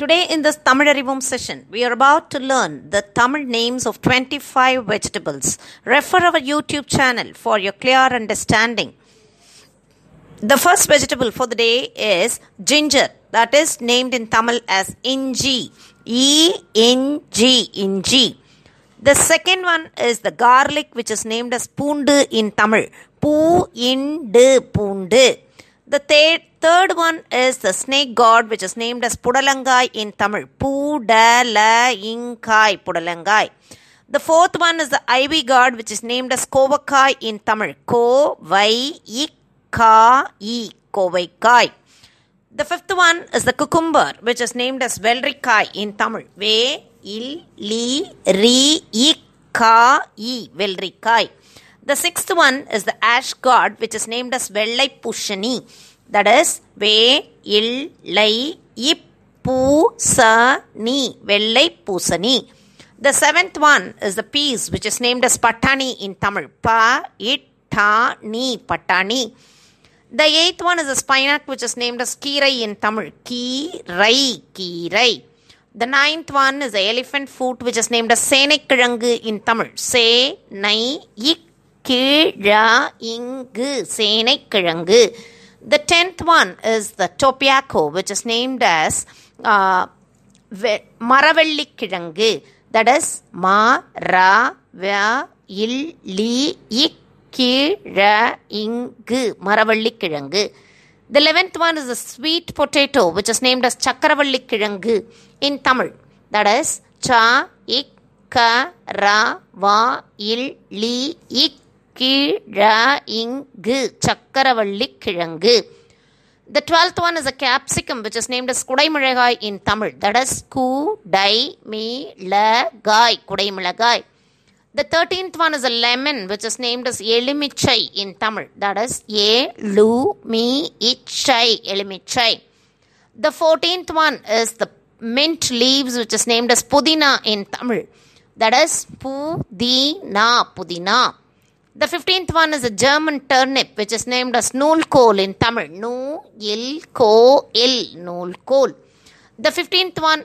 Today, in this Tamil Arivum session, we are about to learn the Tamil names of 25 vegetables. Refer our YouTube channel for your clear understanding. The first vegetable for the day is ginger, that is named in Tamil as inji. E N G, inji. The second one is the garlic, which is named as poondu in Tamil. Poo indu poondu. The third, one is the snake gourd, which is named as Pudalangai in Tamil. Pudalangai, Pudalangai. The fourth one is the ivy gourd, which is named as Kovakai in Tamil. Kovai. The fifth one is the cucumber, which is named as Velrikai in Tamil. Ve, il, li, ri, ik, ka, i, Velrikai. The sixth one is the ash gourd, which is named as Vellai Pushani. That is, Ve, il, lai, ip, pu, sa, ni, Vellai Pusani. The seventh one is the peas, which is named as Patani in Tamil. Pa, it, ni, Patani. The eighth one is the spinach, which is named as Kirai in Tamil. Kirai, Kirai. The ninth one is the elephant foot, which is named as Senekkirangu in Tamil. Se, nai, ik, kira, ingu, Senekkirangu. The tenth one is the tapioca, which is named as uh, ve- Maravellikkirangu. That is Ma, Ra, Va, Il, Li, Ik, Kira, Ingu, Maravallikkirangu. The eleventh one is the sweet potato, which is named as Chakravallikkirangu in Tamil. That is Cha, Ik, Ka, Ra, Va, Il, Li, Ik, Kira, Ingu, Chakravallikkirangu. The twelfth one is a capsicum, which is named as Kudaimilagai in Tamil. That is Kudai Mi La Gai, Kudaimilagai. The thirteenth one is a lemon, which is named as Elimichai in Tamil. That is E Lu Mi Ichai, Elimichai. The fourteenth one is the mint leaves, which is named as Pudina in Tamil. That is Pudina, Pudina. The fifteenth one is a German turnip, which is named as Nulkol in Tamil. Nu il ko il Nulkol. The fifteenth one,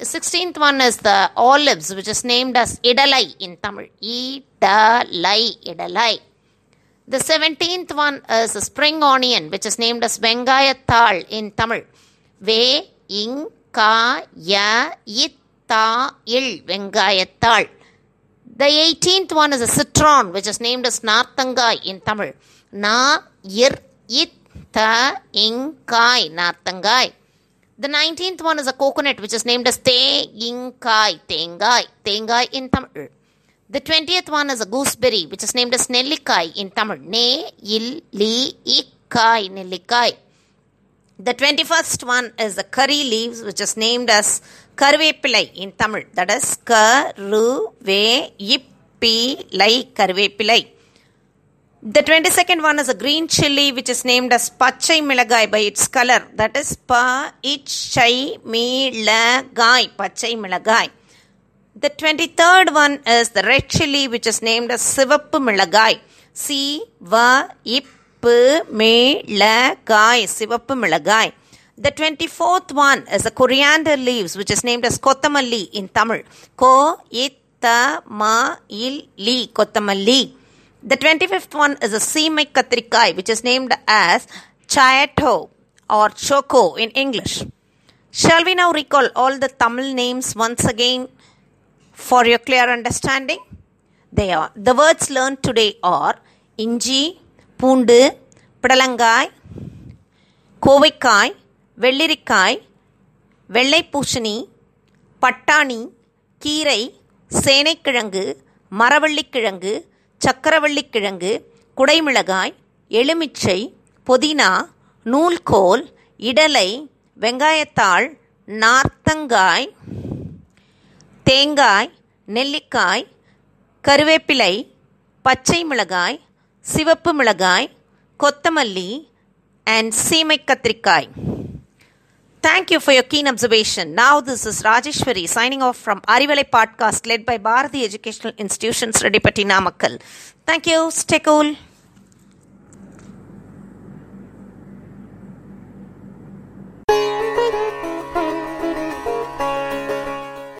sixteenth one is the olives, which is named as Idalai in Tamil. Idalai, Idalai. The seventeenth one is a spring onion, which is named as Vengayathal in Tamil. Ve ing ka ya it ta il Vengayathal. The 18th one is a citron, which is named as Narthangai in Tamil. Na ir it ta ing. The 19th one is a coconut, which is named as Te ing kai Tengai. Tengai in Tamil. The 20th one is a gooseberry, which is named as Nellikai in Tamil. Ne il li ikkai Nellikai. The 21st one is the curry leaves, which is named as Karvepilai in Tamil. That is Karuvepilai, Karvepilai. The 22nd one is a green chili, which is named as Pachai Milagai by its color. That is Pa Ichai Milagai, Pachai Milagai. The 23rd one is the red chili, which is named as Sivappu Milagai. Si Va Ippu Sivappu Milagai. The 24th one is the coriander leaves, which is named as Kottamalli in Tamil. Ko Itta Kottamalli, Kottamalli. The 25th one is a Semai Katrikai, which is named as chayote or Choco in English. Shall we now recall all the Tamil names once again for your clear understanding? They are the words learned today are Inji, பூண்டு புடலங்காய் Kovikai, வெள்ளரிக்காய் Velai பூசணி Pattani, Kiri. சேனைக்கிழங்கு மரவள்ளிக்கிழங்கு சக்கரவள்ளிக்கிழங்கு குடைமிளகாய் எலுமிச்சை புதினா நூல்கோல் இடலை வெங்காயத்தாள் நார்த்தங்காய் தேங்காய் நெல்லிக்காய் கருவேப்பிலை பச்சை மிளகாய் சிவப்பு மிளகாய் கொத்தமல்லி அண்ட் சீமை கத்திரிக்காய். Thank you for your keen observation. Now, this is Rajeshwari signing off from Arivalai podcast led by Bharati Educational Institutions, Redipati Namakkal. Thank you. Stay cool.